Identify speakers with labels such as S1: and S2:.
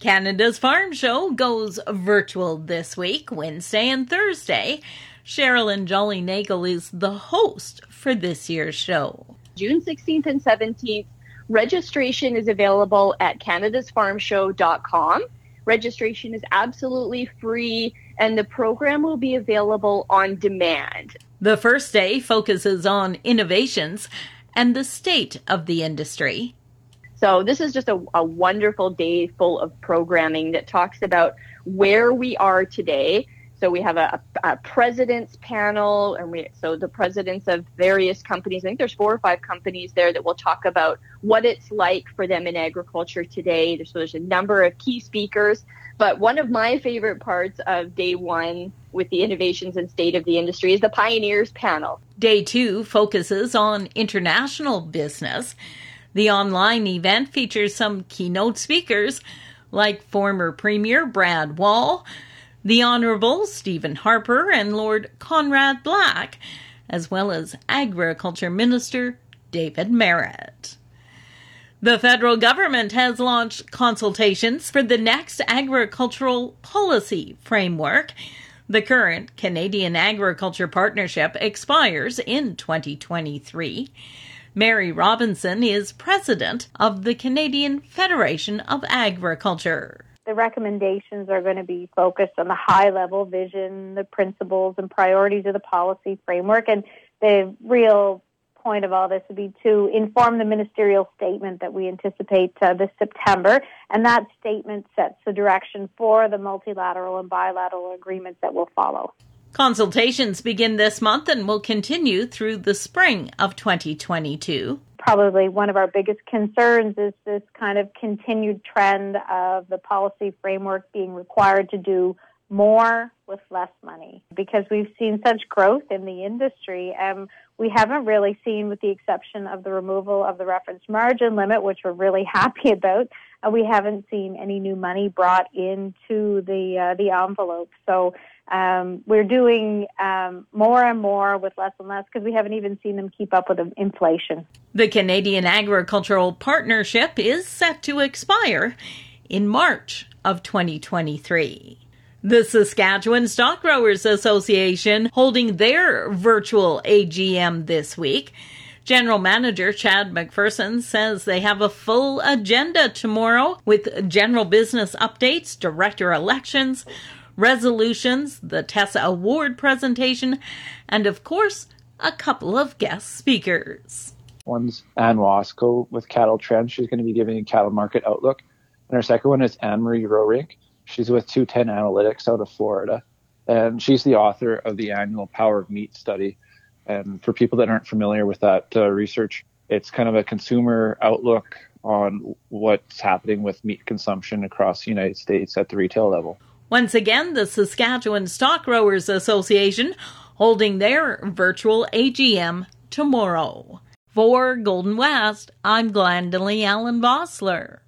S1: Canada's Farm Show goes virtual this week, Wednesday and Thursday. Sherilyn Jolly Nagel is the host for this year's show.
S2: June 16th and 17th, registration is available at canadasfarmshow.com. Registration is absolutely free and the program will be available on demand.
S1: The first day focuses on innovations and the state of the industry.
S2: So this is just a, a, wonderful day full of programming that talks about where we are today. So we have a, a, president's panel, and we so the presidents of various companies. I think there's four or five companies there that will talk about what it's like for them in agriculture today. So there's a number of key speakers. But one of my favorite parts of day one with the innovations and state of the industry is the pioneers panel.
S1: Day two focuses on international business. The online event features some keynote speakers like former Premier Brad Wall, the Honourable Stephen Harper, and Lord Conrad Black, as well as Agriculture Minister David Marit. The federal government has launched consultations for the next agricultural policy framework. The current Canadian Agriculture Partnership expires in 2023. Mary Robinson is president of the Canadian Federation of Agriculture.
S3: The recommendations are going to be focused on the high level vision, the principles and priorities of the policy framework, and the real point of all this would be to inform the ministerial statement that we anticipate uh, this September, and that statement sets the direction for the multilateral and bilateral agreements that will follow.
S1: Consultations begin this month and will continue through the spring of 2022.
S3: Probably one of our biggest concerns is this kind of continued trend of the policy framework being required to do more with less money because we've seen such growth in the industry and we haven't really seen with the exception of the removal of the reference margin limit which we're really happy about uh, we haven't seen any new money brought into the uh, the envelope so um, we're doing um, more and more with less and less because we haven't even seen them keep up with inflation.
S1: The Canadian Agricultural Partnership is set to expire in March of 2023. The Saskatchewan Stock Growers Association holding their virtual AGM this week. General Manager Chad McPherson says they have a full agenda tomorrow with general business updates, director elections, resolutions, the TESA Award presentation, and of course, a couple of guest speakers.
S4: One's Ann Wasko with Cattle Trends. She's going to be giving a cattle market outlook. And our second one is Anne Marie Roerink. She's with 210 Analytics out of Florida. And she's the author of the annual Power of Meat study. And for people that aren't familiar with that uh, research, it's kind of a consumer outlook on what's happening with meat consumption across the United States at the retail level.
S1: Once again, the Saskatchewan Stock Growers Association holding their virtual AGM tomorrow. For Golden West, I'm Glendalee Allen Bossler.